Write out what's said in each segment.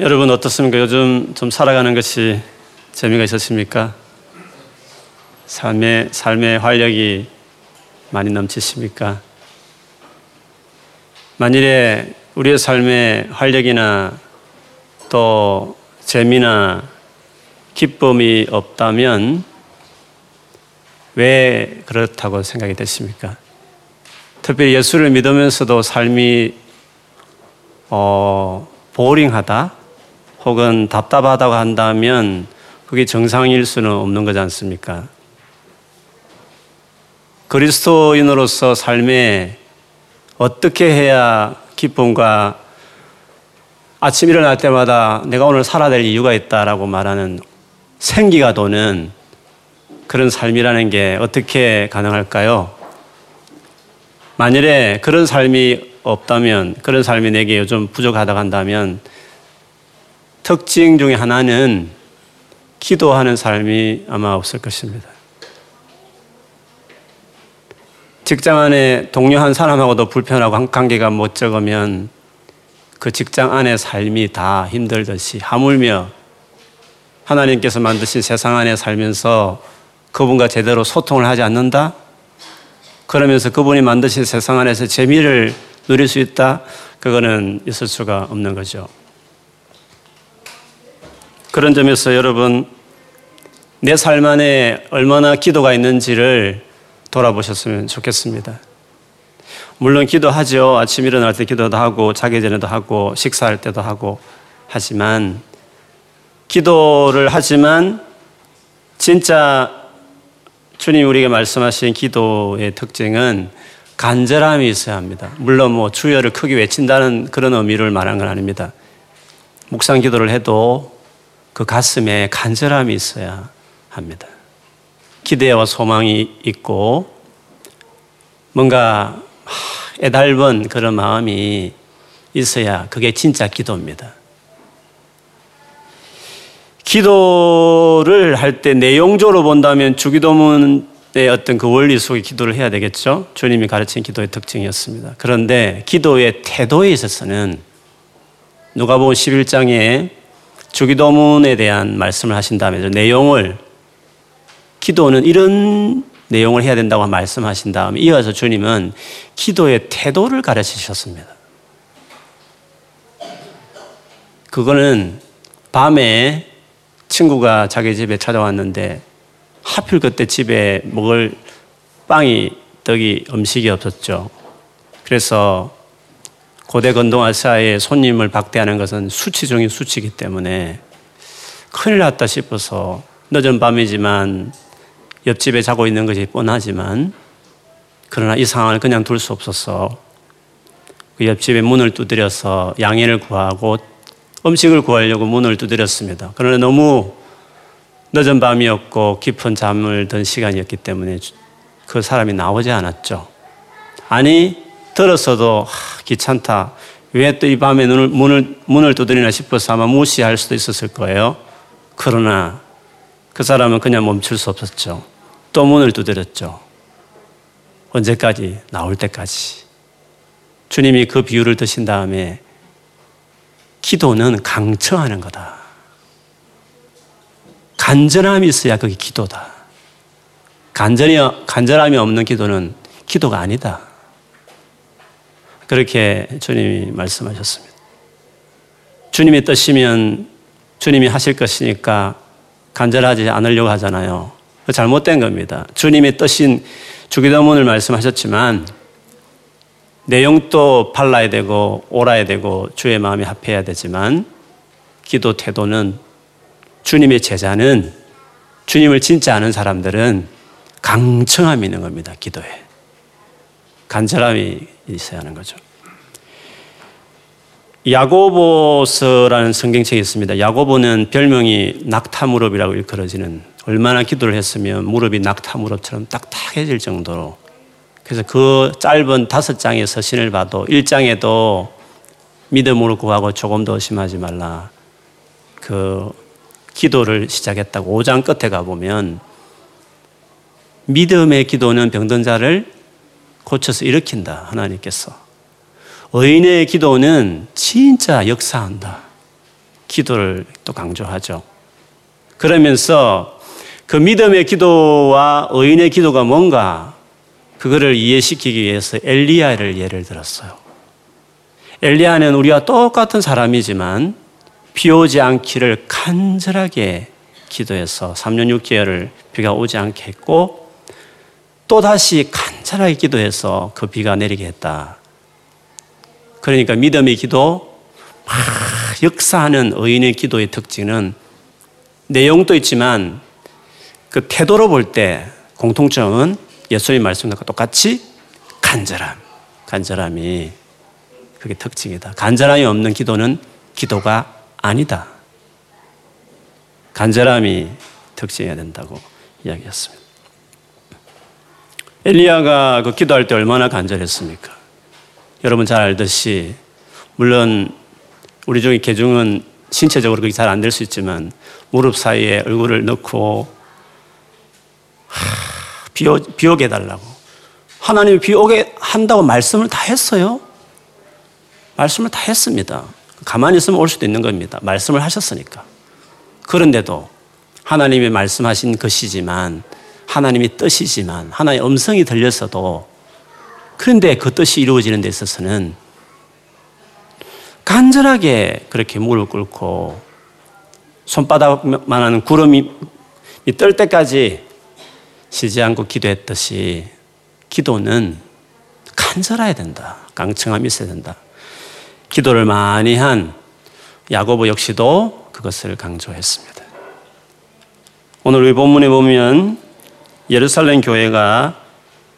여러분 어떻습니까? 요즘 좀 살아가는 것이 재미가 있으십니까? 삶의 삶의 활력이 많이 넘치십니까? 만일에 우리의 삶에 활력이나 또 재미나 기쁨이 없다면 왜 그렇다고 생각이 되십니까? 특별히 예수를 믿으면서도 삶이 어, 보링하다 혹은 답답하다고 한다면 그게 정상일 수는 없는 거지 않습니까? 그리스도인으로서 삶에 어떻게 해야 기쁨과 아침 일어날 때마다 내가 오늘 살아야 될 이유가 있다라고 말하는 생기가 도는 그런 삶이라는 게 어떻게 가능할까요? 만일에 그런 삶이 없다면, 그런 삶이 내게 요즘 부족하다고 한다면, 특징 중에 하나는 기도하는 삶이 아마 없을 것입니다. 직장 안에 동료 한 사람하고도 불편하고 관계가 못 적으면 그 직장 안의 삶이 다 힘들듯이 하물며 하나님께서 만드신 세상 안에 살면서 그분과 제대로 소통을 하지 않는다? 그러면서 그분이 만드신 세상 안에서 재미를 누릴 수 있다? 그거는 있을 수가 없는 거죠. 그런 점에서 여러분, 내 삶 안에 얼마나 기도가 있는지를 돌아보셨으면 좋겠습니다. 물론 기도하죠. 아침 일어날 때 기도도 하고, 자기 전에도 하고, 식사할 때도 하고, 하지만, 기도를 하지만, 진짜 주님 우리에게 말씀하신 기도의 특징은 간절함이 있어야 합니다. 물론 뭐 주여를 크게 외친다는 그런 의미를 말한 건 아닙니다. 묵상 기도를 해도 그 가슴에 간절함이 있어야 합니다. 기대와 소망이 있고 뭔가 애달은 그런 마음이 있어야 그게 진짜 기도입니다. 기도를 할 때 내용적으로 본다면 주기도문의 어떤 그 원리 속에 기도를 해야 되겠죠. 주님이 가르친 기도의 특징이었습니다. 그런데 기도의 태도에 있어서는 누가복음 11장에 주기도문에 대한 말씀을 하신 다음에 내용을 기도는 이런 내용을 해야 된다고 말씀하신 다음에 이어서 주님은 기도의 태도를 가르치셨습니다. 그거는 밤에 친구가 자기 집에 찾아왔는데 하필 그때 집에 먹을 빵이 떡이 음식이 없었죠. 그래서 고대 건동아시아의 손님을 박대하는 것은 수치 중의 수치이기 때문에 큰일 났다 싶어서 늦은 밤이지만 옆집에 자고 있는 것이 뻔하지만 그러나 이 상황을 그냥 둘 수 없어서 그 옆집에 문을 두드려서 양해를 구하고 음식을 구하려고 문을 두드렸습니다. 그러나 너무 늦은 밤이었고 깊은 잠을 든 시간이었기 때문에 그 사람이 나오지 않았죠. 아니 들었어도 하, 귀찮다. 왜 또 이 밤에 눈을, 문을, 문을 두드리나 싶어서 아마 무시할 수도 있었을 거예요. 그러나 그 사람은 그냥 멈출 수 없었죠. 또 문을 두드렸죠. 언제까지? 나올 때까지. 주님이 그 비유를 드신 다음에 기도는 강청하는 거다. 간절함이 있어야 그게 기도다. 간절히, 간절함이 없는 기도는 기도가 아니다. 그렇게 주님이 말씀하셨습니다. 주님의 뜻이면 주님이 하실 것이니까 간절하지 않으려고 하잖아요. 잘못된 겁니다. 주님의 뜻인 주기도문을 말씀하셨지만 내용도 발라야 되고 옳아야 되고 주의 마음이 합해야 되지만 기도 태도는 주님의 제자는 주님을 진짜 아는 사람들은 강청함이 있는 겁니다. 기도에. 간절함이 있어야 하는 거죠. 야고보서라는 성경책이 있습니다. 야고보는 별명이 낙타 무릎이라고 일컬어지는 얼마나 기도를 했으면 무릎이 낙타 무릎처럼 딱딱해질 정도로 그래서 그 짧은 다섯 장의 서신을 봐도 1장에도 믿음으로 구하고 조금 더 의심하지 말라. 그 기도를 시작했다고 5장 끝에 가보면 믿음의 기도는 병든 자를 고쳐서 일으킨다. 하나님께서. 의인의 기도는 진짜 역사한다. 기도를 또 강조하죠. 그러면서 그 믿음의 기도와 의인의 기도가 뭔가 그거를 이해시키기 위해서 엘리야를 예를 들었어요. 엘리야는 우리와 똑같은 사람이지만 비 오지 않기를 간절하게 기도해서 3년 6개월을 비가 오지 않게 했고 또다시 간 절하게 기도해서 그 비가 내리게 했다. 그러니까 믿음의 기도, 막 역사하는 의인의 기도의 특징은 내용도 있지만 그 태도로 볼 때 공통점은 예수님 말씀과 똑같이 간절함, 간절함이 그게 특징이다. 간절함이 없는 기도는 기도가 아니다. 간절함이 특징이어야 된다고 이야기했습니다. 엘리야가 그 기도할 때 얼마나 간절했습니까? 여러분 잘 알듯이 물론 우리 중에 개중은 신체적으로 그게 잘 안 될 수 있지만 무릎 사이에 얼굴을 넣고 비, 오, 비 오게 해달라고 하나님이 비 오게 한다고 말씀을 다 했어요. 말씀을 다 했습니다. 가만히 있으면 올 수도 있는 겁니다. 말씀을 하셨으니까. 그런데도 하나님이 말씀하신 것이지만 하나님이 뜻이지만 하나님의 음성이 들렸어도 그런데 그 뜻이 이루어지는 데 있어서는 간절하게 그렇게 무릎 꿇고 손바닥만한 구름이 뜰 때까지 쉬지 않고 기도했듯이 기도는 간절해야 된다. 강청함이 있어야 된다. 기도를 많이 한 야고보 역시도 그것을 강조했습니다. 오늘 우리 본문에 보면 예루살렘 교회가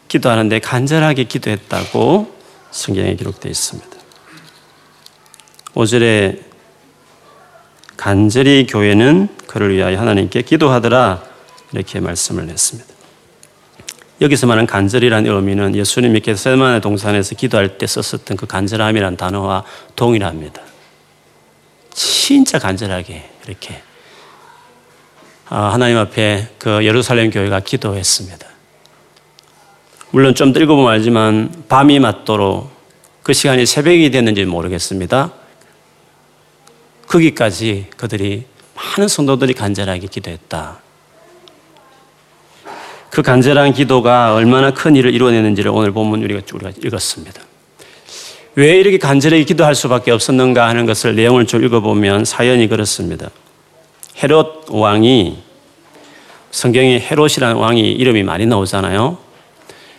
기도하는데 간절하게 기도했다고 성경에 기록되어 있습니다. 5절에 간절히 교회는 그를 위하여 하나님께 기도하더라 이렇게 말씀을 했습니다. 여기서 말하는 간절이라는 의미는 예수님이 겟세마네 동산에서 기도할 때 썼었던 그 간절함이라는 단어와 동일합니다. 진짜 간절하게 이렇게 아, 하나님 앞에 그 예루살렘 교회가 기도했습니다. 물론 좀 읽어보면 알지만 밤이 맞도록 그 시간이 새벽이 됐는지 모르겠습니다. 거기까지 그들이 많은 성도들이 간절하게 기도했다. 그 간절한 기도가 얼마나 큰 일을 이루어내는지를 오늘 본문 우리가 읽었습니다. 왜 이렇게 간절하게 기도할 수밖에 없었는가 하는 것을 내용을 좀 읽어보면 사연이 그렇습니다. 헤롯 왕이 성경에 헤롯이라는 왕이 이름이 많이 나오잖아요.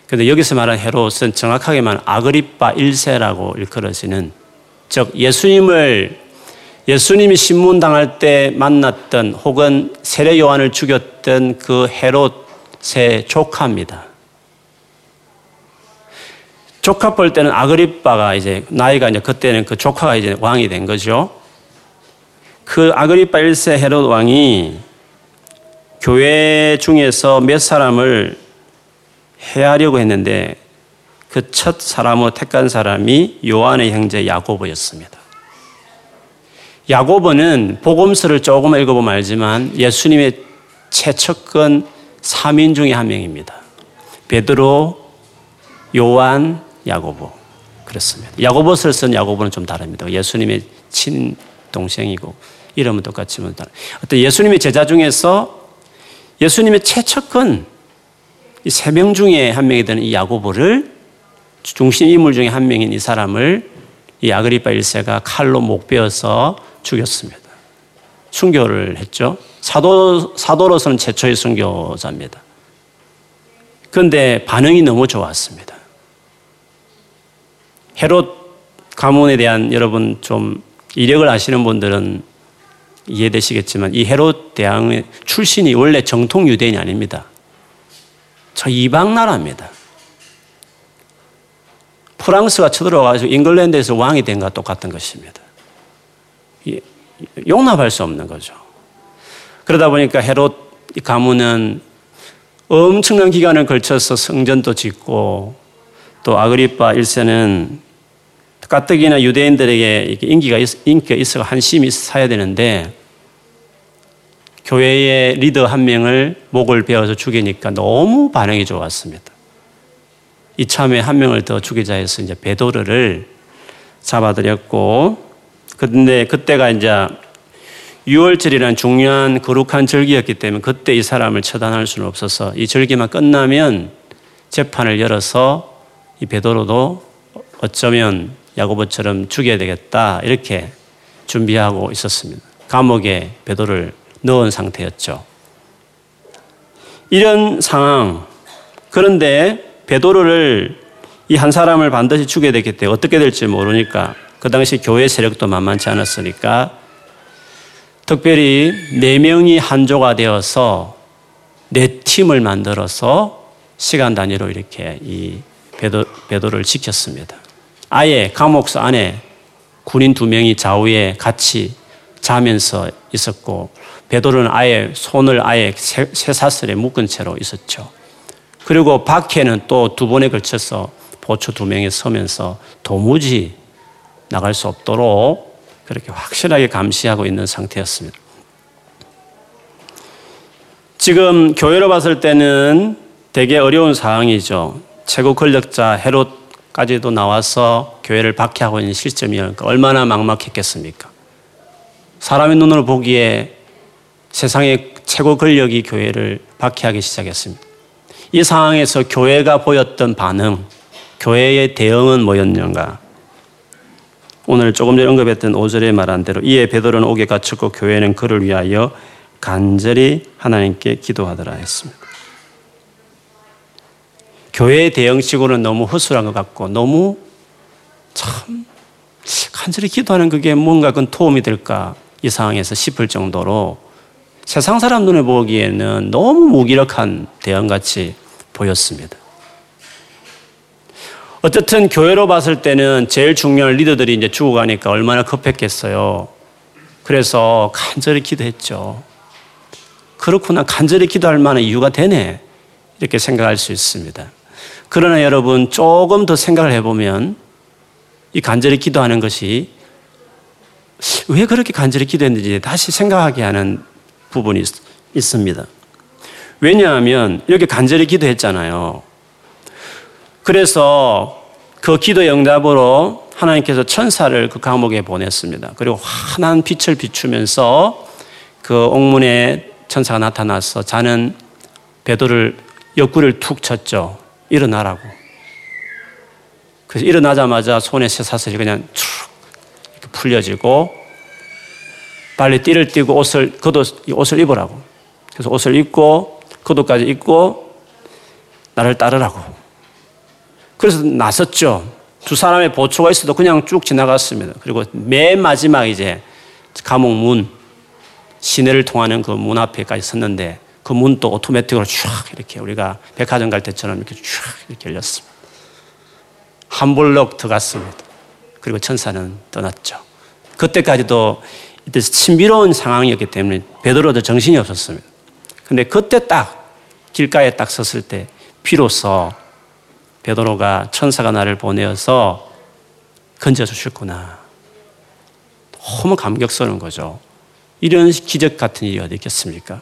근데 여기서 말한 헤롯은 정확하게 말하면 아그리파 1세라고 일컬어지는 즉 예수님을 예수님이 신문당할 때 만났던 혹은 세례 요한을 죽였던 그 헤롯 세 조카입니다. 조카 볼 때는 아그리빠가 이제 나이가 이제 그때는 그 조카가 이제 왕이 된 거죠. 그 아그리빠 1세 헤롯 왕이 교회 중에서 몇 사람을 해하려고 했는데 그 첫 사람을 택한 사람이 요한의 형제 야고보였습니다. 야고보는 복음서를 조금 읽어보면 알지만 예수님의 최측근 3인 중에 한 명입니다. 베드로, 요한, 야고보. 그렇습니다. 야고보서를 쓴 야고보는 좀 다릅니다. 예수님의 친 동생이고 이름은 똑같지만 다른. 어떤 예수님의 제자 중에서 예수님의 최측근 세명 중에 한 명이 되는 이 야고보를 중심 인물 중에 한 명인 이 사람을 이 아그리파 1세가 칼로 목 베어서 죽였습니다. 순교를 했죠. 사도, 사도로서는 최초의 순교자입니다. 그런데 반응이 너무 좋았습니다. 헤롯 가문에 대한 여러분 좀 이력을 아시는 분들은 이해되시겠지만 이 헤롯 대왕의 출신이 원래 정통 유대인이 아닙니다. 저 이방 나라입니다. 프랑스가 쳐들어와가지고 잉글랜드에서 왕이 된 것과 똑같은 것입니다. 용납할 수 없는 거죠. 그러다 보니까 헤롯 가문은 엄청난 기간을 걸쳐서 성전도 짓고 또 아그리파 1세는 가뜩이나 유대인들에게 인기가, 있, 인기가 있어 한심이 사야 되는데 교회의 리더 한 명을 목을 베어서 죽이니까 너무 반응이 좋았습니다. 이참에 한 명을 더 죽이자 해서 이제 베도르를 잡아들였고, 근데 그때가 이제 6월절이라는 중요한 거룩한 절기였기 때문에 그때 이 사람을 처단할 수는 없어서 이 절기만 끝나면 재판을 열어서 이 베드로도 어쩌면 야고보처럼 죽여야 되겠다 이렇게 준비하고 있었습니다. 감옥에 베드로를 넣은 상태였죠. 이런 상황 그런데 베드로를 이 한 사람을 반드시 죽여야 되기 때문에 어떻게 될지 모르니까 그 당시 교회 세력도 만만치 않았으니까 특별히 네 명이 한조가 되어서 네 팀을 만들어서 시간 단위로 이렇게 이 베도, 베도를 지켰습니다. 아예 감옥소 안에 군인 두 명이 좌우에 같이 자면서 있었고 베도는 아예 손을 아예 쇠사슬에 묶은 채로 있었죠. 그리고 박해는 또 두 번에 걸쳐서 보초 두 명이 서면서 도무지 나갈 수 없도록 그렇게 확실하게 감시하고 있는 상태였습니다. 지금 교회로 봤을 때는 되게 어려운 상황이죠. 최고 권력자 헤롯 까지도 나와서 교회를 박해하고 있는 시점이니까 얼마나 막막했겠습니까? 사람의 눈으로 보기에 세상의 최고 권력이 교회를 박해하기 시작했습니다. 이 상황에서 교회가 보였던 반응, 교회의 대응은 뭐였는가? 오늘 조금 전에 언급했던 5절에 말한 대로 이에 베드로는 옥에 갇혔고 교회는 그를 위하여 간절히 하나님께 기도하더라 했습니다. 교회의 대응식으로는 너무 허술한 것 같고 너무 참 간절히 기도하는 그게 뭔가 그 도움이 될까 이 상황에서 싶을 정도로 세상 사람 눈에 보기에는 너무 무기력한 대응같이 보였습니다. 어쨌든 교회로 봤을 때는 제일 중요한 리더들이 이제 죽어가니까 얼마나 급했겠어요. 그래서 간절히 기도했죠. 그렇구나. 간절히 기도할 만한 이유가 되네. 이렇게 생각할 수 있습니다. 그러나 여러분, 조금 더 생각을 해보면 이 간절히 기도하는 것이 왜 그렇게 간절히 기도했는지 다시 생각하게 하는 부분이 있, 있습니다. 왜냐하면 이렇게 간절히 기도했잖아요. 그래서 그 기도 영답으로 하나님께서 천사를 그 감옥에 보냈습니다. 그리고 환한 빛을 비추면서 그 옥문에 천사가 나타나서 자는 베드로를 옆구리를 툭 쳤죠. 일어나라고. 그래서 일어나자마자 손에 쇠사슬이 그냥 쭉 풀려지고 빨리 띠를 띠고 옷을 겉옷 옷을 입으라고. 그래서 옷을 입고 겉옷까지 입고 나를 따르라고. 그래서 나섰죠. 두 사람의 보초가 있어도 그냥 쭉 지나갔습니다. 그리고 맨 마지막 이제 감옥 문, 시내를 통하는 그 문 앞에까지 섰는데 그 문도 오토매틱으로 쫙 이렇게 우리가 백화점 갈 때처럼 이렇게 쫙 이렇게 열렸습니다. 한 블록 들어갔습니다. 그리고 천사는 떠났죠. 그때까지도 이때 신비로운 상황이었기 때문에 베드로도 정신이 없었습니다. 근데 그때 딱 길가에 딱 섰을 때 비로소 베드로가 천사가 나를 보내어서 건져 주셨구나. 너무 감격스러운 거죠. 이런 기적 같은 일이 어디 있겠습니까?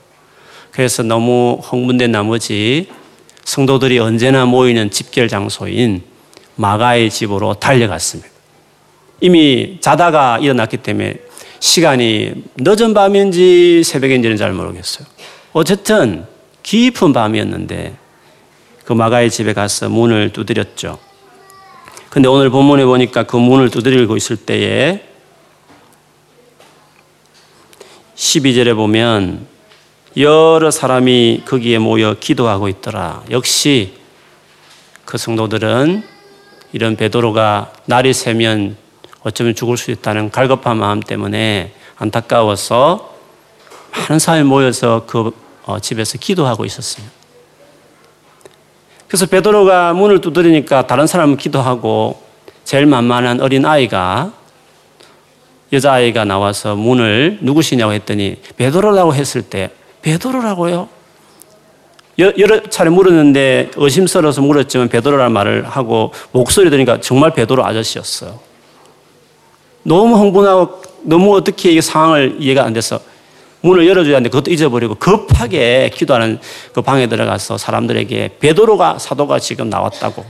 그래서 너무 흥분된 나머지 성도들이 언제나 모이는 집결 장소인 마가의 집으로 달려갔습니다. 이미 자다가 일어났기 때문에 시간이 늦은 밤인지 새벽인지는 잘 모르겠어요. 어쨌든 깊은 밤이었는데 그 마가의 집에 가서 문을 두드렸죠. 근데 오늘 본문에 보니까 그 문을 두드리고 있을 때에 12절에 보면 여러 사람이 거기에 모여 기도하고 있더라. 역시 그 성도들은 이런 베드로가 날이 새면 어쩌면 죽을 수 있다는 갈급한 마음 때문에 안타까워서 많은 사람이 모여서 그 어, 집에서 기도하고 있었습니다. 그래서 베드로가 문을 두드리니까 다른 사람은 기도하고 제일 만만한 어린 아이가 여자아이가 나와서 문을 누구시냐고 했더니 베드로라고 했을 때 베드로라고요? 여러 차례 물었는데 의심스러워서 물었지만 베드로라는 말을 하고 목소리 들으니까 정말 베드로 아저씨였어요. 너무 흥분하고 너무 어떻게 이 상황을 이해가 안 돼서 문을 열어줘야 하는데 그것도 잊어버리고 급하게 기도하는 그 방에 들어가서 사람들에게 베드로가 사도가 지금 나왔다고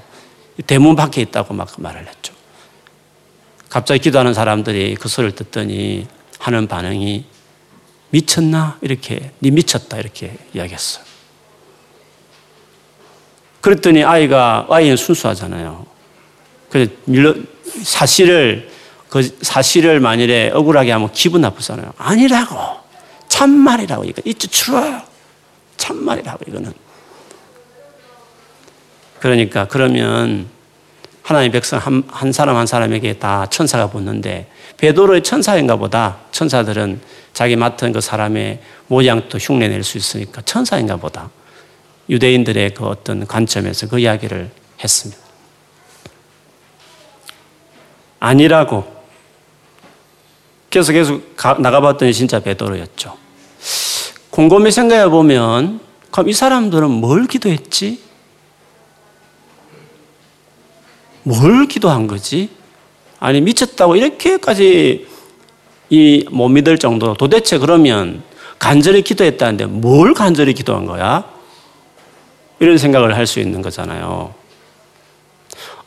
대문 밖에 있다고 막 말을 했죠. 갑자기 기도하는 사람들이 그 소리를 듣더니 하는 반응이 미쳤나? 이렇게, 니 미쳤다. 이렇게 이야기했어요. 그랬더니 아이가, 아이는 순수하잖아요. 그래서 사실을, 그 사실을 만일에 억울하게 하면 기분 나쁘잖아요. 아니라고. 참말이라고. 이거 이쪽 추워. 참말이라고, 이거는. 그러니까, 그러면 하나님의 백성 한, 한 사람 한 사람에게 다 천사가 붙는데 베드로의 천사인가 보다 천사들은 자기 맡은 그 사람의 모양도 흉내낼 수 있으니까 천사인가 보다 유대인들의 그 어떤 관점에서 그 이야기를 했습니다. 아니라고. 계속 가, 나가봤더니 진짜 베드로였죠. 곰곰이 생각해 보면 그럼 이 사람들은 뭘 기도했지? 뭘 기도한 거지? 아니 미쳤다고 이렇게까지 이 못 믿을 정도로 도대체 그러면 간절히 기도했다는데 뭘 간절히 기도한 거야? 이런 생각을 할 수 있는 거잖아요.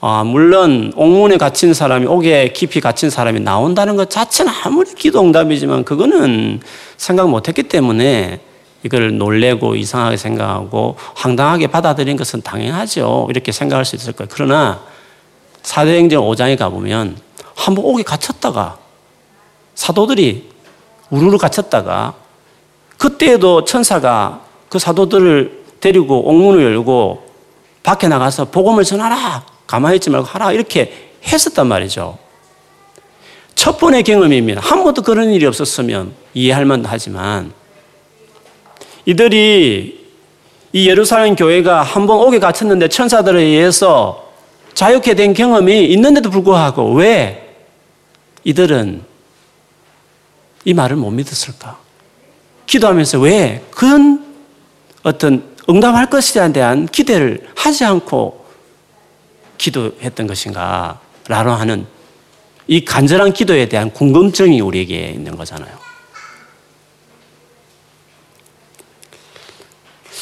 아, 물론 옥문에 갇힌 사람이 옥에 깊이 갇힌 사람이 나온다는 것 자체는 아무리 기도응답이지만 그거는 생각 못했기 때문에 이걸 놀래고 이상하게 생각하고 황당하게 받아들인 것은 당연하죠. 이렇게 생각할 수 있을 거예요. 그러나 사도행전 5장에 가보면 한번 옥에 갇혔다가 사도들이 우르르 갇혔다가 그때에도 천사가 그 사도들을 데리고 옥문을 열고 밖에 나가서 복음을 전하라. 가만히 있지 말고 하라. 이렇게 했었단 말이죠. 첫 번의 경험입니다. 한 번도 그런 일이 없었으면 이해할 만도 하지만 이들이 이 예루살렘 교회가 한번 옥에 갇혔는데 천사들에 의해서 자유케 된 경험이 있는데도 불구하고 왜 이들은 이 말을 못 믿었을까? 기도하면서 왜 그런 어떤 응답할 것에 대한 기대를 하지 않고 기도했던 것인가? 라고 하는 이 간절한 기도에 대한 궁금증이 우리에게 있는 거잖아요.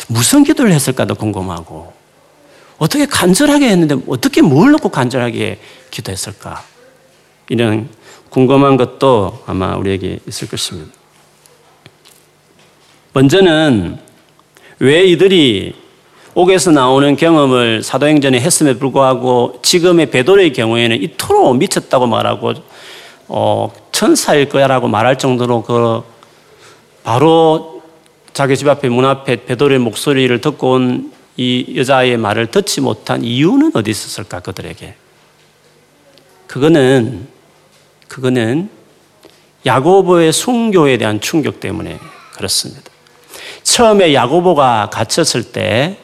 무슨 기도를 했을까도 궁금하고, 어떻게 간절하게 했는데 어떻게 뭘 놓고 간절하게 기도했을까? 이런 궁금한 것도 아마 우리에게 있을 것입니다. 먼저는 왜 이들이 옥에서 나오는 경험을 사도행전에 했음에 불구하고 지금의 베드로의 경우에는 이토록 미쳤다고 말하고 어, 천사일 거야라고 말할 정도로 그 바로 자기 집 앞에 문 앞에 베드로의 목소리를 듣고 온 이 여자의 말을 듣지 못한 이유는 어디 있었을까 그들에게? 그거는 그거는 야고보의 순교에 대한 충격 때문에 그렇습니다. 처음에 야고보가 갇혔을 때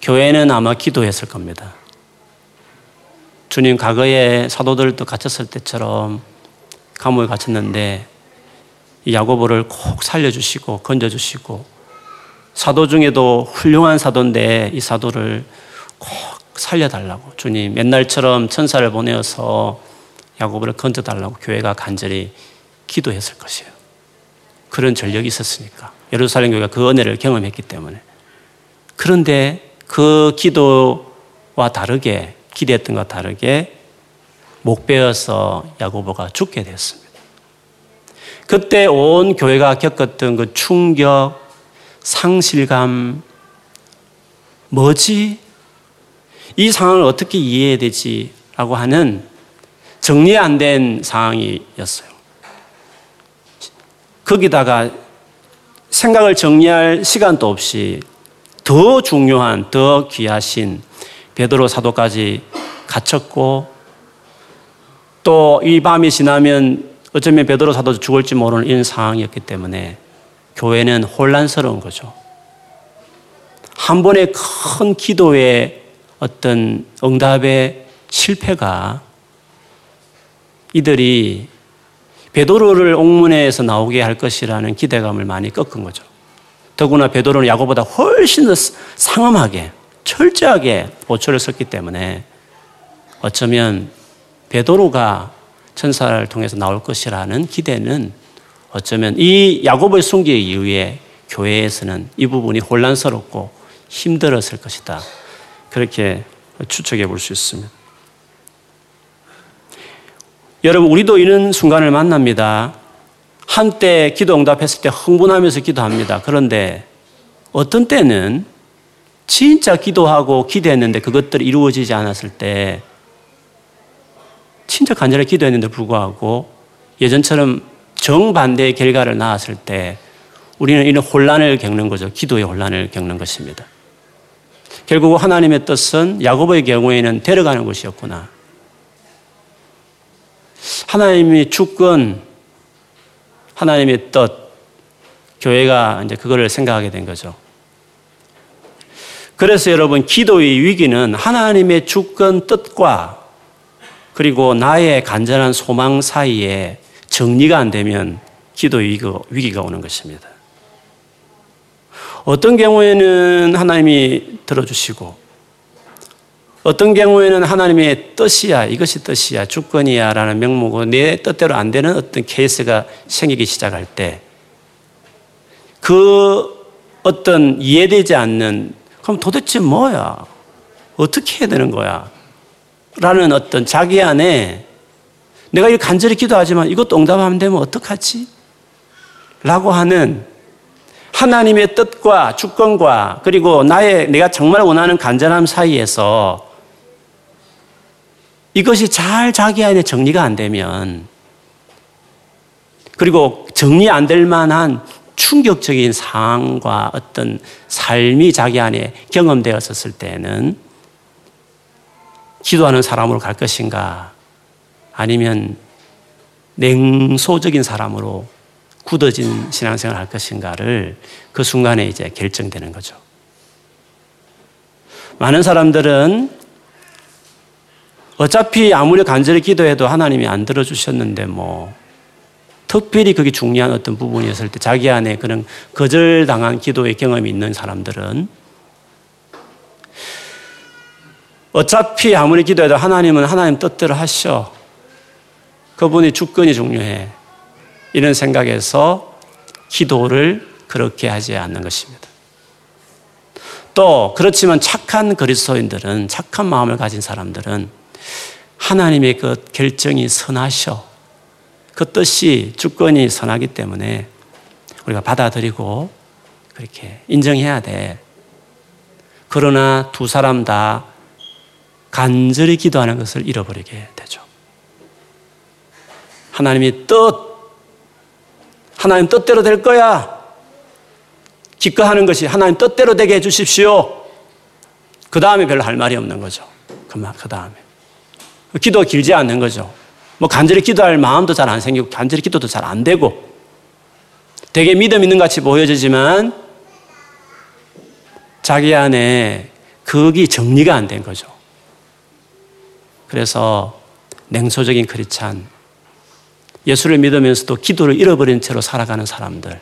교회는 아마 기도했을 겁니다. 주님 과거에 사도들도 갇혔을 때처럼 감옥에 갇혔는데 야고보를 꼭 살려주시고 건져주시고 사도 중에도 훌륭한 사도인데 이 사도를 꼭 살려달라고 주님 옛날처럼 천사를 보내어서 야곱을 건져달라고 교회가 간절히 기도했을 것이에요. 그런 전력이 있었으니까 예루살렘 교회가 그 은혜를 경험했기 때문에 그런데 그 기도와 다르게 기대했던 것과 다르게 목 베어서 야고보가 죽게 됐습니다. 그때 온 교회가 겪었던 그 충격, 상실감, 뭐지? 이 상황을 어떻게 이해해야 되지? 라고 하는 정리 안 된 상황이었어요. 거기다가 생각을 정리할 시간도 없이 더 중요한, 더 귀하신 베드로 사도까지 갇혔고 또 이 밤이 지나면 어쩌면 베드로 사도 죽을지 모르는 이런 상황이었기 때문에 교회는 혼란스러운 거죠. 한 번의 큰 기도의 어떤 응답의 실패가 이들이 베드로를 옥문에서 나오게 할 것이라는 기대감을 많이 꺾은 거죠. 더구나 베드로는 야고보다 훨씬 더 상엄하게 철저하게 보초를 썼기 때문에 어쩌면 베드로가 천사를 통해서 나올 것이라는 기대는 어쩌면 이 야곱의 순기에 이후에 교회에서는 이 부분이 혼란스럽고 힘들었을 것이다. 그렇게 추측해 볼 수 있습니다. 여러분, 우리도 이런 순간을 만납니다. 한때 기도 응답했을 때 흥분하면서 기도합니다. 그런데 어떤 때는 진짜 기도하고 기대했는데 그것들이 이루어지지 않았을 때 진짜 간절히 기도했는데 불구하고 예전처럼 정반대의 결과를 낳았을 때 우리는 이런 혼란을 겪는 거죠. 기도의 혼란을 겪는 것입니다. 결국 하나님의 뜻은 야고보의 경우에는 데려가는 것이었구나. 하나님이 주권, 하나님의 뜻, 교회가 이제 그거를 생각하게 된 거죠. 그래서 여러분, 기도의 위기는 하나님의 주권 뜻과 그리고 나의 간절한 소망 사이에 정리가 안 되면 기도의 위기가 오는 것입니다. 어떤 경우에는 하나님이 들어주시고, 어떤 경우에는 하나님의 뜻이야, 이것이 뜻이야, 주권이야 라는 명목으로 내 뜻대로 안 되는 어떤 케이스가 생기기 시작할 때, 그 어떤 이해되지 않는, 그럼 도대체 뭐야? 어떻게 해야 되는 거야? 라는 어떤 자기 안에 내가 이 간절히 기도하지만 이것도 응답하면 되면 어떡하지? 라고 하는 하나님의 뜻과 주권과 그리고 나의 내가 정말 원하는 간절함 사이에서 이것이 잘 자기 안에 정리가 안 되면 그리고 정리 안 될 만한 충격적인 상황과 어떤 삶이 자기 안에 경험되었을 때는 기도하는 사람으로 갈 것인가 아니면 냉소적인 사람으로 굳어진 신앙생활을 할 것인가를 그 순간에 이제 결정되는 거죠. 많은 사람들은 어차피 아무리 간절히 기도해도 하나님이 안 들어주셨는데 뭐 특별히 그게 중요한 어떤 부분이었을 때 자기 안에 그런 거절당한 기도의 경험이 있는 사람들은 어차피 아무리 기도해도 하나님은 하나님 뜻대로 하셔. 그분이 주권이 중요해. 이런 생각에서 기도를 그렇게 하지 않는 것입니다. 또 그렇지만 착한 그리스도인들은 착한 마음을 가진 사람들은 하나님의 그 결정이 선하셔. 그 뜻이 주권이 선하기 때문에 우리가 받아들이고 그렇게 인정해야 돼. 그러나 두 사람 다 간절히 기도하는 것을 잃어버리게 되죠. 하나님이 뜻, 하나님 뜻대로 될 거야. 기꺼하는 것이 하나님 뜻대로 되게 해주십시오. 그 다음에 별로 할 말이 없는 거죠. 그만, 그 다음에. 기도 길지 않는 거죠. 뭐 간절히 기도할 마음도 잘 안 생기고 간절히 기도도 잘 안 되고 되게 믿음 있는 같이 보여지지만 자기 안에 그게 정리가 안 된 거죠. 그래서 냉소적인 크리찬, 예수를 믿으면서도 기도를 잃어버린 채로 살아가는 사람들,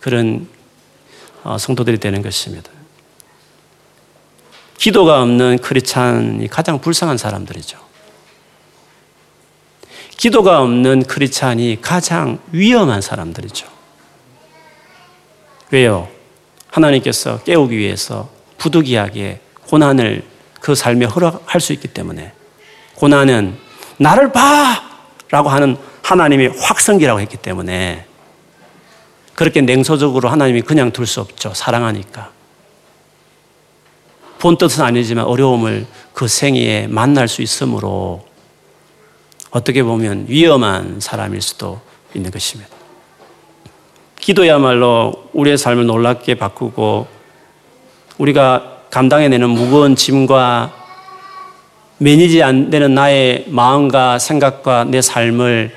그런 어, 성도들이 되는 것입니다. 기도가 없는 크리찬이 가장 불쌍한 사람들이죠. 기도가 없는 크리찬이 가장 위험한 사람들이죠. 왜요? 하나님께서 깨우기 위해서 부득이하게 고난을 그 삶에 허락할 수 있기 때문에 고난은 나를 봐! 라고 하는 하나님의 확성기라고 했기 때문에 그렇게 냉소적으로 하나님이 그냥 둘 수 없죠. 사랑하니까. 본 뜻은 아니지만 어려움을 그 생애에 만날 수 있으므로 어떻게 보면 위험한 사람일 수도 있는 것입니다. 기도야말로 우리의 삶을 놀랍게 바꾸고 우리가 감당해내는 무거운 짐과 매니지 안 되는 나의 마음과 생각과 내 삶을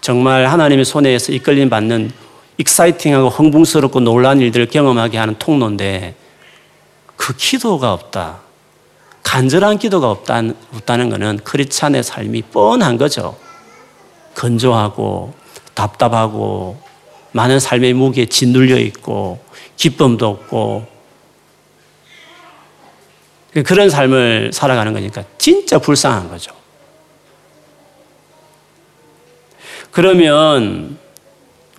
정말 하나님의 손에서 이끌림 받는 익사이팅하고 흥분스럽고 놀란 일들을 경험하게 하는 통로인데 그 기도가 없다. 간절한 기도가 없다는, 없다는 것은 크리스찬의 삶이 뻔한 거죠. 건조하고 답답하고 많은 삶의 무게에 짓눌려 있고 기쁨도 없고 그런 삶을 살아가는 거니까 진짜 불쌍한 거죠. 그러면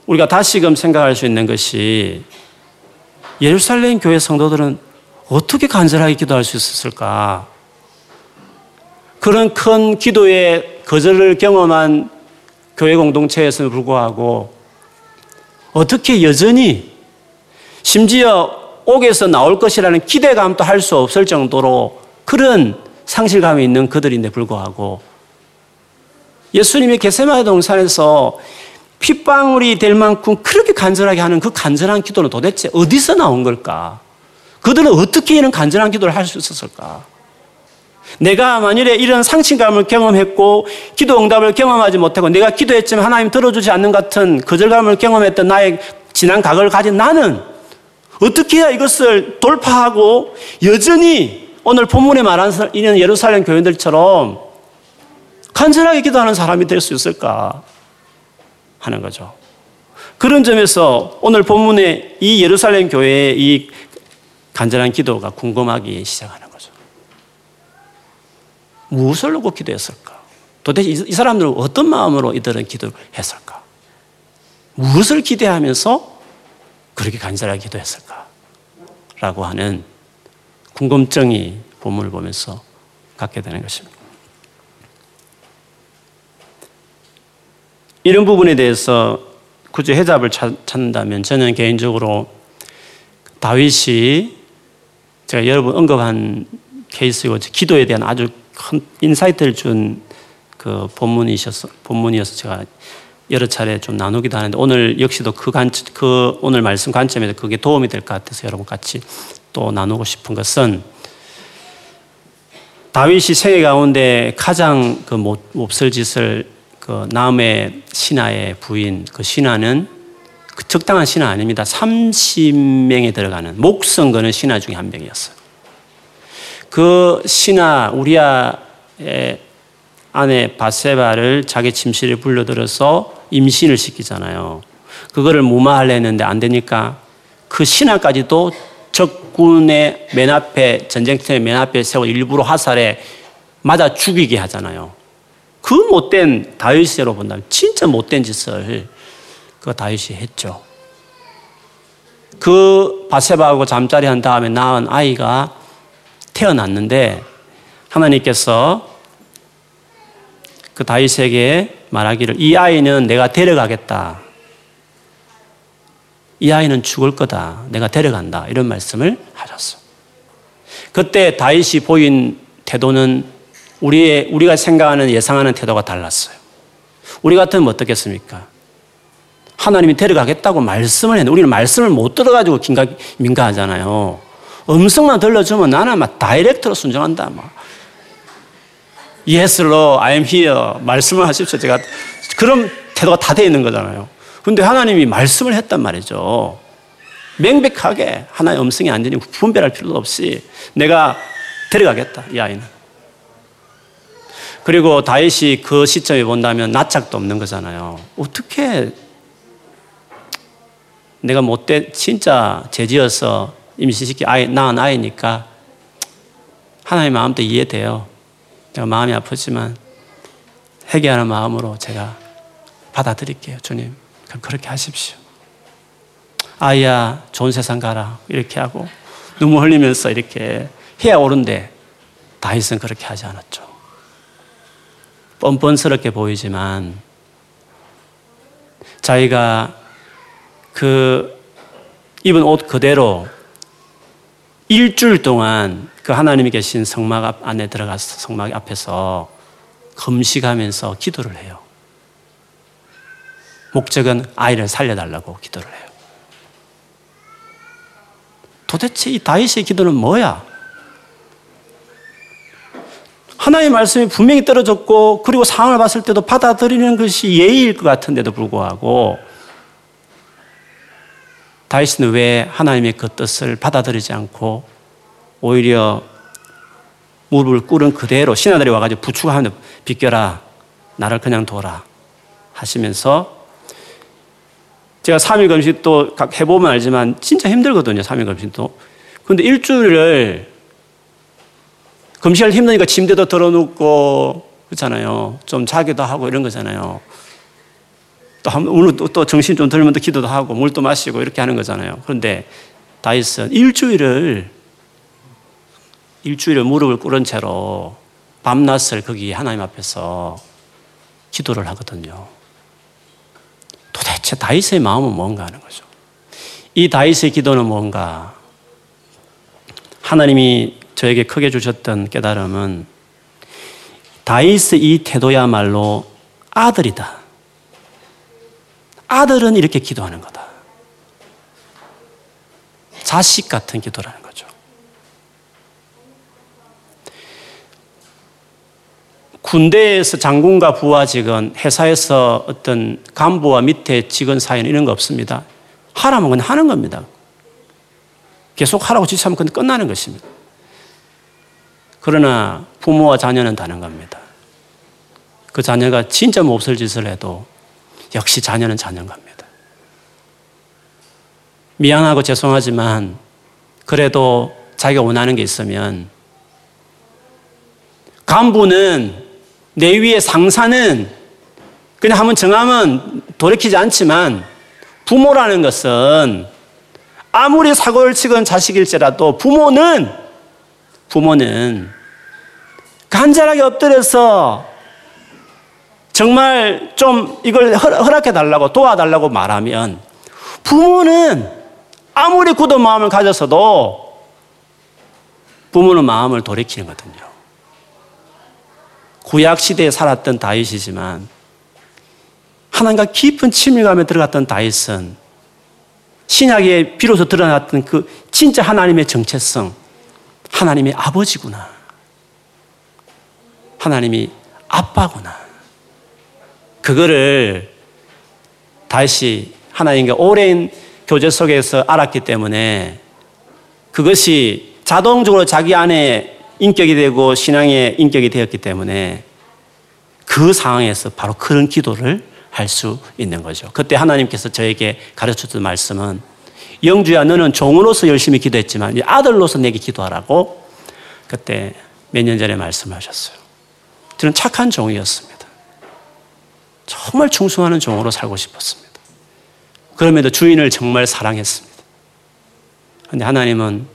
우리가 다시금 생각할 수 있는 것이 예루살렘 교회 성도들은 어떻게 간절하게 기도할 수 있었을까? 그런 큰 기도의 거절을 경험한 교회 공동체에서는 불구하고 어떻게 여전히 심지어 옥에서 나올 것이라는 기대감도 할 수 없을 정도로 그런 상실감이 있는 그들인데 불구하고 예수님이 게세마네 동산에서 핏방울이 될 만큼 그렇게 간절하게 하는 그 간절한 기도는 도대체 어디서 나온 걸까? 그들은 어떻게 이런 간절한 기도를 할 수 있었을까? 내가 만일에 이런 상실감을 경험했고 기도 응답을 경험하지 못하고 내가 기도했지만 하나님 들어주지 않는 같은 거절감을 경험했던 나의 지난 과거를 가진 나는 어떻게 해야 이것을 돌파하고 여전히 오늘 본문에 말한 이런 예루살렘 교인들처럼 간절하게 기도하는 사람이 될 수 있을까 하는 거죠. 그런 점에서 오늘 본문의 이 예루살렘 교회의 이 간절한 기도가 궁금하기 시작하는 거죠. 무엇을 놓고 기도했을까? 도대체 이 사람들은 어떤 마음으로 이들은 기도를 했을까? 무엇을 기대하면서 그렇게 간절하게 기도했을까? 라고 하는 궁금증이 본문을 보면서 갖게 되는 것입니다. 이런 부분에 대해서 굳이 해답을 찾는다면 저는 개인적으로 다윗이 제가 여러분 언급한 케이스고 기도에 대한 아주 큰 insight를 준 그 본문이셔서 본문이어서 제가 여러 차례 좀 나누기도 하는데 오늘 역시도 그, 관, 그 오늘 말씀 관점에서 그게 도움이 될 것 같아서 여러분 같이 또 나누고 싶은 것은 다윗이 생애 가운데 가장 그 몹쓸 짓을 그 남의 신하의 부인 그 신하는 그 적당한 신하 아닙니다. 30명에 들어가는 목성 거는 신하 중에 한 명이었어요. 그 신하 우리아의 아내 바세바를 자기 침실에 불러들여서 임신을 시키잖아요. 그거를 무마하려 했는데 안 되니까 그 신하까지도 적군의 맨 앞에 전쟁터의 맨 앞에 세워 일부러 화살에 맞아 죽이게 하잖아요. 그 못된 다윗으로 본다면 진짜 못된 짓을 그 다윗이 했죠. 그 바세바하고 잠자리 한 다음에 낳은 아이가 태어났는데 하나님께서 그 다윗에게 말하기를 이 아이는 내가 데려가겠다. 이 아이는 죽을 거다. 내가 데려간다. 이런 말씀을 하셨어. 그때 다윗이 보인 태도는 우리의, 우리가 생각하는 예상하는 태도가 달랐어요. 우리 같으면 어떻겠습니까? 하나님이 데려가겠다고 말씀을 했는데 우리는 말씀을 못 들어가지고 긴가, 민가하잖아요. 음성만 들려주면 나는 막 다이렉트로 순종한다. 막. Yes, Lord, I am here. 말씀을 하십시오. 제가 그런 태도가 다 돼 있는 거잖아요. 근데 하나님이 말씀을 했단 말이죠. 명백하게 하나의 음성이 안 되니 분별할 필요도 없이 내가 데려가겠다. 이 아이는. 그리고 다윗이 그 시점에 본다면 낯짝도 없는 거잖아요. 어떻게 내가 못돼 진짜 죄지어서 임신시키 아이, 낳은 아이니까 하나님의 마음도 이해돼요. 제가 마음이 아프지만 회개하는 마음으로 제가 받아들일게요. 주님, 그럼 그렇게 하십시오. 아이야, 좋은 세상 가라. 이렇게 하고 눈물 흘리면서 이렇게 해야 옳은데 다윗은 그렇게 하지 않았죠. 뻔뻔스럽게 보이지만 자기가 그 입은 옷 그대로 일주일 동안 그 하나님이 계신 성막 안에 들어가서 성막 앞에서 금식하면서 기도를 해요. 목적은 아이를 살려달라고 기도를 해요. 도대체 이 다윗의 기도는 뭐야? 하나님의 말씀이 분명히 떨어졌고 그리고 상황을 봤을 때도 받아들이는 것이 예의일 것 같은데도 불구하고 다윗은 왜 하나님의 그 뜻을 받아들이지 않고 오히려 무릎을 꿇은 그대로 신하들이 와가지고 부축하면 비껴라 나를 그냥 둬라 하시면서 제가 3일 금식도 해보면 알지만 진짜 힘들거든요 3일 금식도 근데 일주일을 금식할 힘드니까 침대도 덜어놓고 그렇잖아요. 좀 자기도 하고 이런 거잖아요 또, 한, 오늘 또, 또 정신 좀 들면 또 기도도 하고 물도 마시고 이렇게 하는 거잖아요. 그런데 다윗은 일주일을 일주일을 무릎을 꿇은 채로 밤낮을 거기 하나님 앞에서 기도를 하거든요. 도대체 다윗의 마음은 뭔가 하는 거죠. 이 다윗의 기도는 뭔가 하나님이 저에게 크게 주셨던 깨달음은 다윗의 이 태도야말로 아들이다. 아들은 이렇게 기도하는 거다. 자식 같은 기도라는 거죠. 군대에서 장군과 부하 직원, 회사에서 어떤 간부와 밑에 직원 사이는 이런 거 없습니다. 하라면 그냥 하는 겁니다. 계속 하라고 지시하면 그건 끝나는 것입니다. 그러나 부모와 자녀는 다른 겁니다. 그 자녀가 진짜 몹쓸 짓을 해도 역시 자녀는 자녀인 겁니다. 미안하고 죄송하지만 그래도 자기가 원하는 게 있으면 간부는 내 위에 상사는 그냥 한번 정하면 돌이키지 않지만 부모라는 것은 아무리 사고를 치건 자식일지라도 부모는 부모는 간절하게 엎드려서 정말 좀 이걸 허락해 달라고 도와달라고 말하면 부모는 아무리 굳은 마음을 가졌어도 부모는 마음을 돌이키는 거거든요. 구약 시대에 살았던 다윗이지만 하나님과 깊은 친밀감에 들어갔던 다윗은 신약에 비로소 드러났던 그 진짜 하나님의 정체성, 하나님의 아버지구나. 하나님이 아빠구나. 그거를 다시 하나님과 오랜 교제 속에서 알았기 때문에 그것이 자동적으로 자기 안에 인격이 되고 신앙의 인격이 되었기 때문에 그 상황에서 바로 그런 기도를 할 수 있는 거죠. 그때 하나님께서 저에게 가르쳐 준 말씀은 영주야 너는 종으로서 열심히 기도했지만 아들로서 내게 기도하라고 그때 몇 년 전에 말씀하셨어요. 저는 착한 종이었습니다. 정말 충성하는 종으로 살고 싶었습니다. 그럼에도 주인을 정말 사랑했습니다. 그런데 하나님은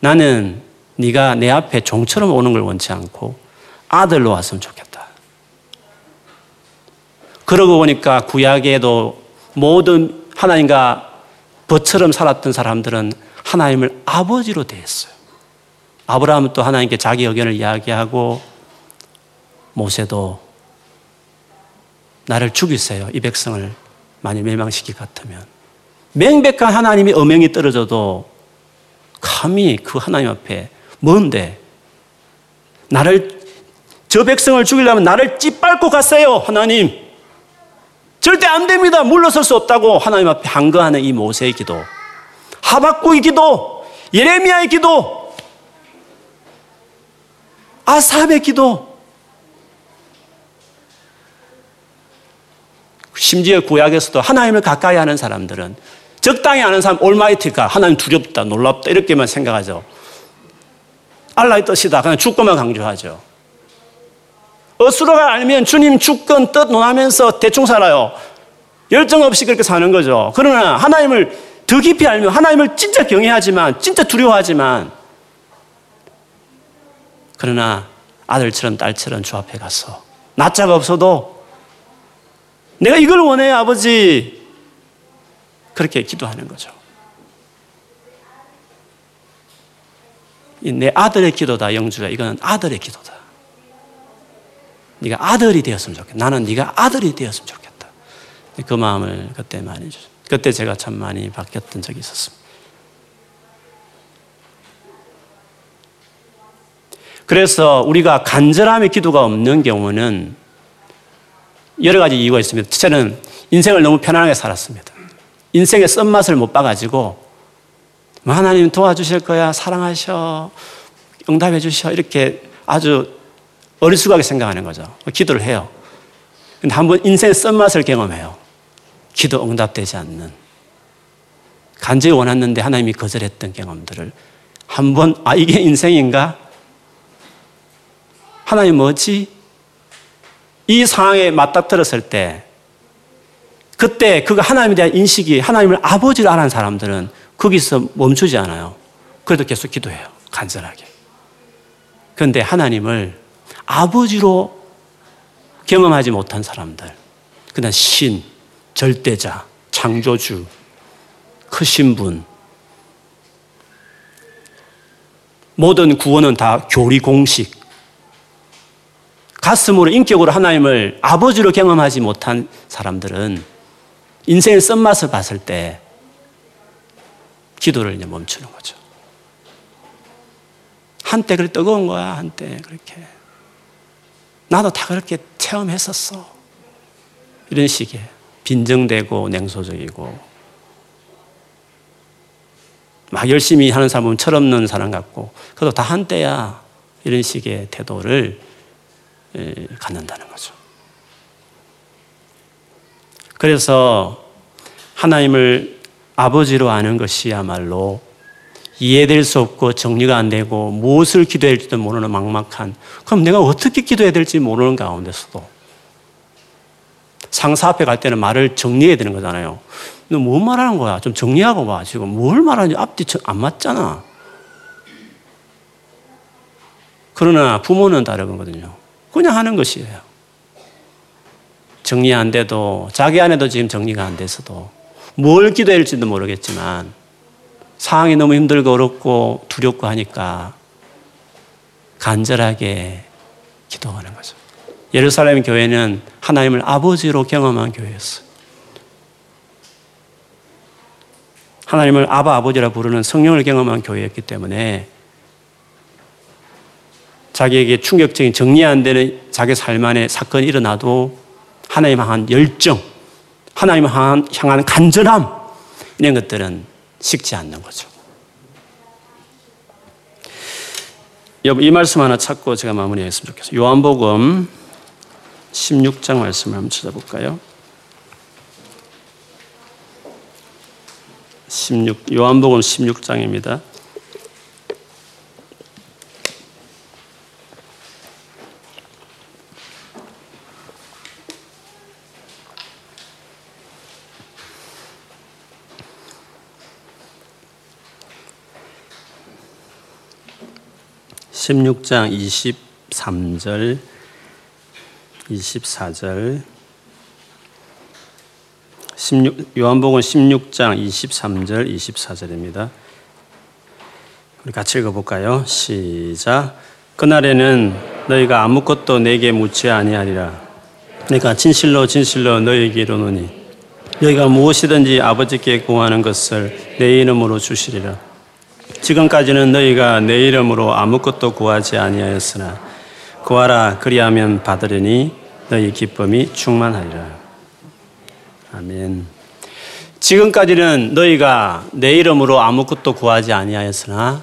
나는 네가 내 앞에 종처럼 오는 걸 원치 않고 아들로 왔으면 좋겠다. 그러고 보니까 구약에도 모든 하나님과 버처럼 살았던 사람들은 하나님을 아버지로 대했어요. 아브라함은 또 하나님께 자기 의견을 이야기하고 모세도 나를 죽이세요. 이 백성을 많이 멸망시킬 것 같으면. 명백한 하나님의 어명이 떨어져도 감히 그 하나님 앞에 뭔데? 나를, 저 백성을 죽이려면 나를 찌밟고 갔어요. 하나님. 절대 안 됩니다. 물러설 수 없다고 하나님 앞에 한거하는 이 모세의 기도. 하박국의 기도. 예레미야의 기도. 아삽의 기도. 심지어 구약에서도 하나님을 가까이 하는 사람들은 적당히 아는 사람 올마이티가 하나님 두렵다, 놀랍다 이렇게만 생각하죠. 알라의 뜻이다. 그냥 주권만 강조하죠. 어수로가 알면 주님 주권 뜻 논하면서 대충 살아요. 열정 없이 그렇게 사는 거죠. 그러나 하나님을 더 깊이 알면 하나님을 진짜 경외하지만 진짜 두려워하지만 그러나 아들처럼 딸처럼 주 앞에 가서 낯자가 없어도 내가 이걸 원해, 아버지. 그렇게 기도하는 거죠. 내 아들의 기도다, 영주야. 이거는 아들의 기도다. 네가 아들이 되었으면 좋겠다. 나는 네가 아들이 되었으면 좋겠다. 그 마음을 그때 많이 주 그때 제가 참 많이 바뀌었던 적이 있었습니다. 그래서 우리가 간절함의 기도가 없는 경우는 여러 가지 이유가 있습니다. 첫째는 인생을 너무 편안하게 살았습니다. 인생의 쓴맛을 못 봐가지고 뭐 하나님 도와주실 거야, 사랑하셔, 응답해 주셔 이렇게 아주 어리숙하게 생각하는 거죠. 기도를 해요. 근데 한번 인생의 쓴맛을 경험해요. 기도 응답되지 않는 간절히 원했는데 하나님이 거절했던 경험들을 한번 아 이게 인생인가? 하나님 뭐지? 이 상황에 맞닥뜨렸을 때 그때 그가 하나님에 대한 인식이 하나님을 아버지로 아는 사람들은 거기서 멈추지 않아요. 그래도 계속 기도해요. 간절하게. 그런데 하나님을 아버지로 경험하지 못한 사람들, 그냥 신, 절대자, 창조주, 크신 분. 모든 구원은 다 교리 공식. 가슴으로 인격으로 하나님을 아버지로 경험하지 못한 사람들은 인생의 쓴맛을 봤을 때 기도를 이제 멈추는 거죠. 한때 그래 뜨거운 거야, 한때 그렇게. 나도 다 그렇게 체험했었어. 이런 식의 빈정되고 냉소적이고 막 열심히 하는 사람은 철없는 사람 같고 그래도 다 한때야 이런 식의 태도를 갖는다는 거죠. 그래서 하나님을 아버지로 아는 것이야말로 이해될 수 없고 정리가 안 되고 무엇을 기도해야 할지도 모르는 막막한 그럼 내가 어떻게 기도해야 될지 모르는 가운데서도 상사 앞에 갈 때는 말을 정리해야 되는 거잖아요. 너뭐 말하는 거야? 좀 정리하고 봐. 지금 뭘 말하는지 앞뒤 안 맞잖아. 그러나 부모는 다르거든요. 그냥 하는 것이에요. 정리 안 돼도 자기 안에도 지금 정리가 안 돼서도 뭘 기도해야 할지도 모르겠지만 상황이 너무 힘들고 어렵고 두렵고 하니까 간절하게 기도하는 거죠. 예루살렘 교회는 하나님을 아버지로 경험한 교회였어요. 하나님을 아바 아버지라 부르는 성령을 경험한 교회였기 때문에 자기에게 충격적인 정리 안 되는 자기 삶 안에 사건이 일어나도 하나님 향한 열정, 하나님 향한 간절함 이런 것들은 식지 않는 거죠. 이 말씀 하나 찾고 제가 마무리했으면 좋겠어요. 요한복음 16장 말씀을 한번 찾아볼까요? 16, 요한복음 16장입니다. 16장 23절 24절 16, 요한복음 16장 23절 24절입니다. 우리 같이 읽어볼까요? 시작. 그날에는 너희가 아무것도 내게 묻지 아니하리라. 내가 진실로 진실로 너희에게 이르노니 너희가 무엇이든지 아버지께 구하는 것을 내 이름으로 주시리라. 지금까지는 너희가 내 이름으로 아무것도 구하지 아니하였으나 구하라 그리하면 받으리니 너희 기쁨이 충만하리라. 아멘. 지금까지는 너희가 내 이름으로 아무것도 구하지 아니하였으나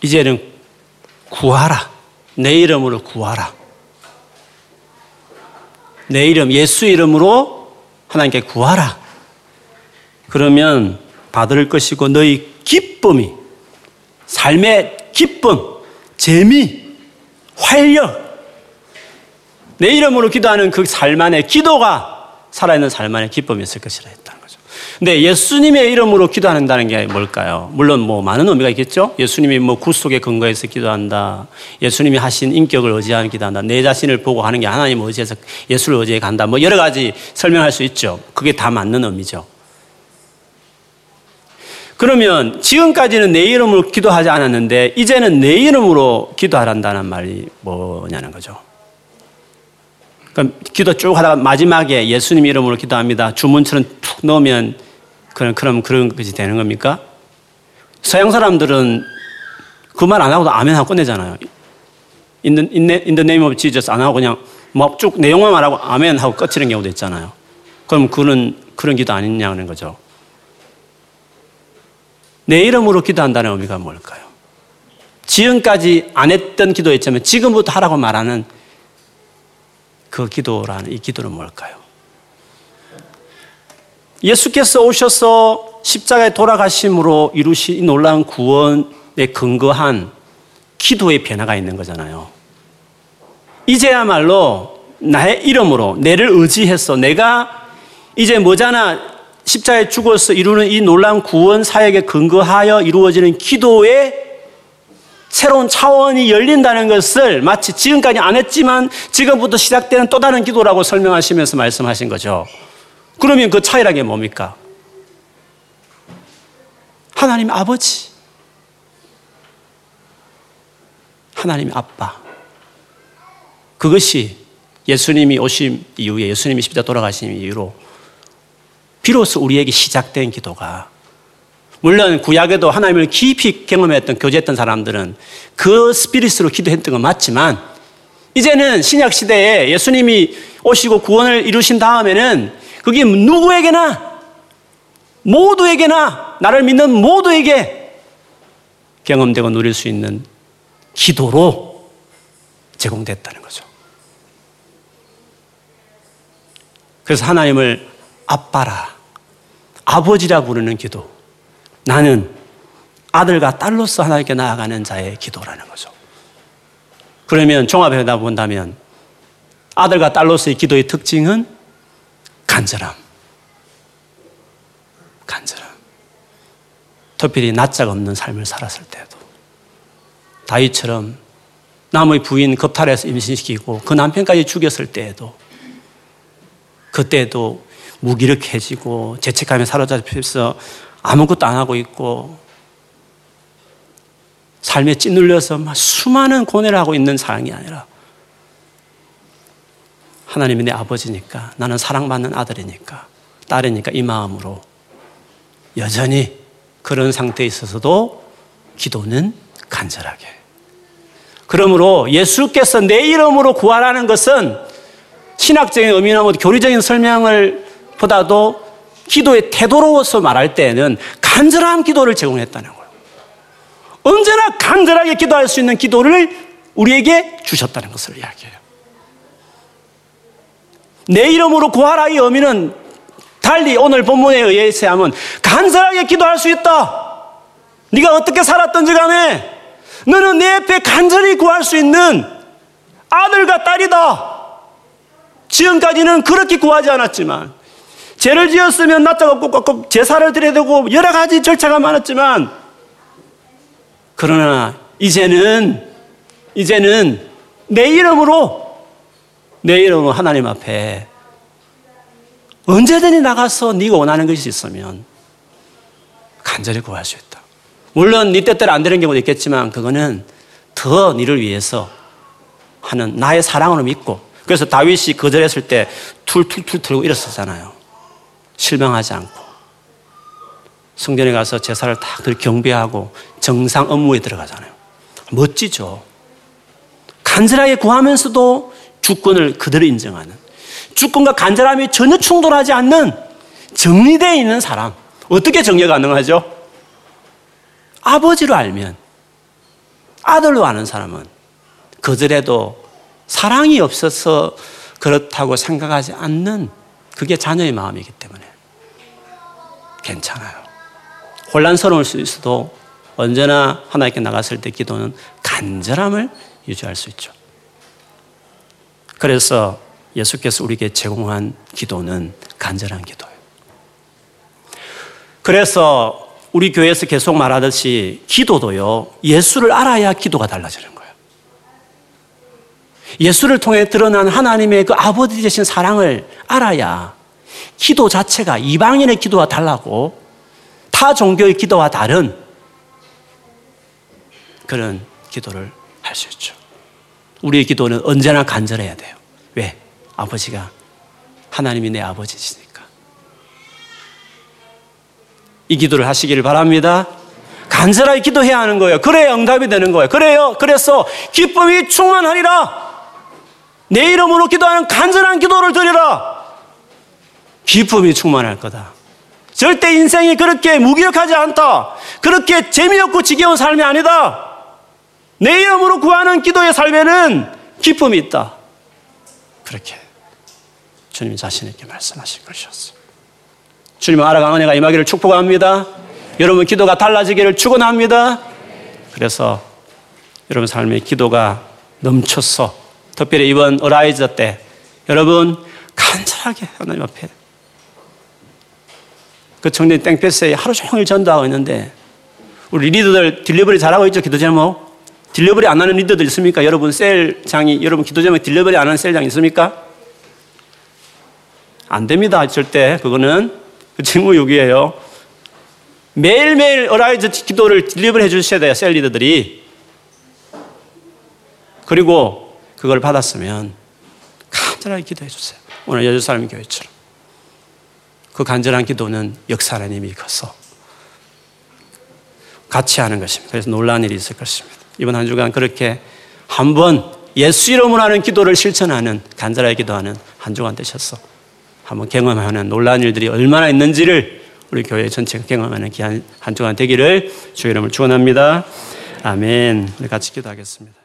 이제는 구하라. 내 이름으로 구하라. 내 이름 예수 이름으로 하나님께 구하라. 그러면 받을 것이고 너희 기쁨이 삶의 기쁨, 재미, 활력 내 이름으로 기도하는 그 삶 안에 기도가 살아있는 삶 안에 기쁨이 있을 것이라 했다는 거죠. 근데 예수님의 이름으로 기도한다는 게 뭘까요? 물론 뭐 많은 의미가 있겠죠? 예수님이 뭐 구속에 근거해서 기도한다. 예수님이 하신 인격을 의지하는 기도한다. 내 자신을 보고 하는 게 하나님 의지해서 예수를 의지해 간다. 뭐 여러 가지 설명할 수 있죠. 그게 다 맞는 의미죠. 그러면 지금까지는 내 이름으로 기도하지 않았는데 이제는 내 이름으로 기도하란다는 말이 뭐냐는 거죠. 그럼 기도 쭉 하다가 마지막에 예수님 이름으로 기도합니다. 주문처럼 툭 넣으면 그럼 그럼 그런 것이 되는 겁니까? 서양 사람들은 그 말 안 하고도 아멘 하고 끝내잖아요. In the name of Jesus 안 하고 그냥 뭐쭉 내용만 말하고 아멘 하고 끝이는 경우도 있잖아요. 그럼 그는 그런 기도 아니냐는 거죠. 내 이름으로 기도한다는 의미가 뭘까요? 지금까지 안 했던 기도였지만 지금부터 하라고 말하는 그 기도라는 이 기도는 뭘까요? 예수께서 오셔서 십자가에 돌아가심으로 이루신 놀라운 구원에 근거한 기도의 변화가 있는 거잖아요. 이제야말로 나의 이름으로 내를 의지해서 내가 이제 뭐잖아 십자에 죽어서 이루는 이 놀라운 구원 사역에 근거하여 이루어지는 기도의 새로운 차원이 열린다는 것을 마치 지금까지 안 했지만 지금부터 시작되는 또 다른 기도라고 설명하시면서 말씀하신 거죠. 그러면 그 차이라는 게 뭡니까? 하나님 아버지, 하나님 아빠. 그것이 예수님이 오신 이후에 예수님이 십자 돌아가신 이후로 비로소 우리에게 시작된 기도가 물론 구약에도 하나님을 깊이 경험했던 교제했던 사람들은 그 스피릿으로 기도했던 건 맞지만 이제는 신약 시대에 예수님이 오시고 구원을 이루신 다음에는 그게 누구에게나 모두에게나 나를 믿는 모두에게 경험되고 누릴 수 있는 기도로 제공됐다는 거죠. 그래서 하나님을 아빠라, 아버지라 부르는 기도. 나는 아들과 딸로서 하나님께 나아가는 자의 기도라는 거죠. 그러면 종합해 본다면 아들과 딸로서의 기도의 특징은 간절함. 간절함. 특별히 낯짝 없는 삶을 살았을 때도 다윗처럼 남의 부인 겁탈해서 임신시키고 그 남편까지 죽였을 때에도 그때도 무기력해지고 죄책감에 사로잡혀서 아무것도 안 하고 있고 삶에 찌눌려서 막 수많은 고뇌를 하고 있는 사랑이 아니라 하나님이 내 아버지니까 나는 사랑받는 아들이니까 딸이니까 이 마음으로 여전히 그런 상태에 있어서도 기도는 간절하게. 그러므로 예수께서 내 이름으로 구하라는 것은 신학적인 의미나 뭐 교리적인 설명을 보다도 기도의 태도로서 말할 때는 간절한 기도를 제공했다는 거예요. 언제나 간절하게 기도할 수 있는 기도를 우리에게 주셨다는 것을 이야기해요. 내 이름으로 구하라 이 의미는 달리 오늘 본문에 의해서 하면 간절하게 기도할 수 있다. 네가 어떻게 살았던지 간에 너는 내 앞에 간절히 구할 수 있는 아들과 딸이다. 지금까지는 그렇게 구하지 않았지만 죄를 지었으면 낯짝 없고 꼭 제사를 드려야 되고 여러 가지 절차가 많았지만 그러나 이제는 이제는 내 이름으로 내 이름으로 하나님 앞에 언제든지 나가서 네가 원하는 것이 있으면 간절히 구할 수 있다. 물론 네 뜻대로 안 되는 경우도 있겠지만 그거는 더 너를 위해서 하는 나의 사랑으로 믿고 그래서 다윗이 거절했을 때 툴툴툴 들고 일었었잖아요. 실망하지 않고 성전에 가서 제사를 딱 경배하고 정상 업무에 들어가잖아요. 멋지죠. 간절하게 구하면서도 주권을 그대로 인정하는 주권과 간절함이 전혀 충돌하지 않는 정리되어 있는 사람. 어떻게 정리가 가능하죠? 아버지로 알면 아들로 아는 사람은 거절해도 사랑이 없어서 그렇다고 생각하지 않는 그게 자녀의 마음이기 때문에 괜찮아요. 혼란스러울 수 있어도 언제나 하나님께 나갔을 때 기도는 간절함을 유지할 수 있죠. 그래서 예수께서 우리에게 제공한 기도는 간절한 기도예요. 그래서 우리 교회에서 계속 말하듯이 기도도요, 예수를 알아야 기도가 달라지는 거예요. 예수를 통해 드러난 하나님의 그 아버지 되신 사랑을 알아야 기도 자체가 이방인의 기도와 달라고 타 종교의 기도와 다른 그런 기도를 할 수 있죠. 우리의 기도는 언제나 간절해야 돼요. 왜? 아버지가 하나님이 내 아버지시니까. 이 기도를 하시기를 바랍니다. 간절하게 기도해야 하는 거예요. 그래야 응답이 되는 거예요. 그래요. 그래서 기쁨이 충만하리라. 내 이름으로 기도하는 간절한 기도를 드리라. 기쁨이 충만할 거다. 절대 인생이 그렇게 무기력하지 않다. 그렇게 재미없고 지겨운 삶이 아니다. 내 이름으로 구하는 기도의 삶에는 기쁨이 있다. 그렇게 주님 자신에게 말씀하신 것이었어. 주님 알아가 은혜가 임하기를 축복합니다. 여러분 기도가 달라지기를 축원합니다. 그래서 여러분 삶의 기도가 넘쳐서 특별히 이번 Arise 때 여러분 간절하게 하나님 앞에 그 청년 땡볕에 하루 종일 전도하고 있는데 우리 리더들 delivery 잘하고 있죠 기도 제목 delivery 안 하는 리더들 있습니까? 여러분 셀장이 여러분 기도 제목 delivery 안 하는 셀장 있습니까? 안 됩니다. 절대 그거는 그 직무유기예요. 매일매일 Arise 기도를 delivery 해주셔야 돼요. 셀 리더들이. 그리고 그걸 받았으면 간절하게 기도해 주세요. 오늘 예루살렘 교회처럼. 그 간절한 기도는 역사하는 힘이 커서 같이 하는 것입니다. 그래서 놀라운 일이 있을 것입니다. 이번 한 주간 그렇게 한번 예수 이름으로 하는 기도를 실천하는 간절하게 기도하는 한 주간 되셨어. 한번 경험하는 놀라운 일들이 얼마나 있는지를 우리 교회 전체가 경험하는 귀한 한 주간 되기를 주 이름을 축원합니다. 아멘. 우리 같이 기도하겠습니다.